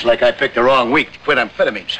Looks like I picked the wrong week to quit amphetamines.